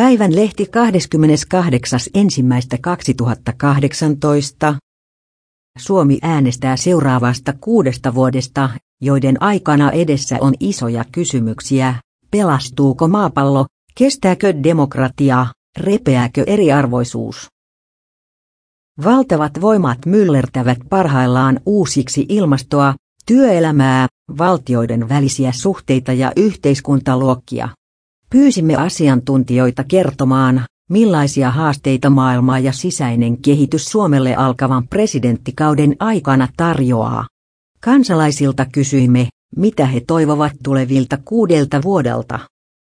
Päivän lehti 28.1.2018. Suomi äänestää seuraavasta kuudesta vuodesta, joiden aikana edessä on isoja kysymyksiä. Pelastuuko maapallo, kestääkö demokratia, repeääkö eriarvoisuus? Valtavat voimat myllertävät parhaillaan uusiksi ilmastoa, työelämää, valtioiden välisiä suhteita ja yhteiskuntaluokkia. Pyysimme asiantuntijoita kertomaan, millaisia haasteita maailma ja sisäinen kehitys Suomelle alkavan presidenttikauden aikana tarjoaa. Kansalaisilta kysyimme, mitä he toivovat tulevilta kuudelta vuodelta.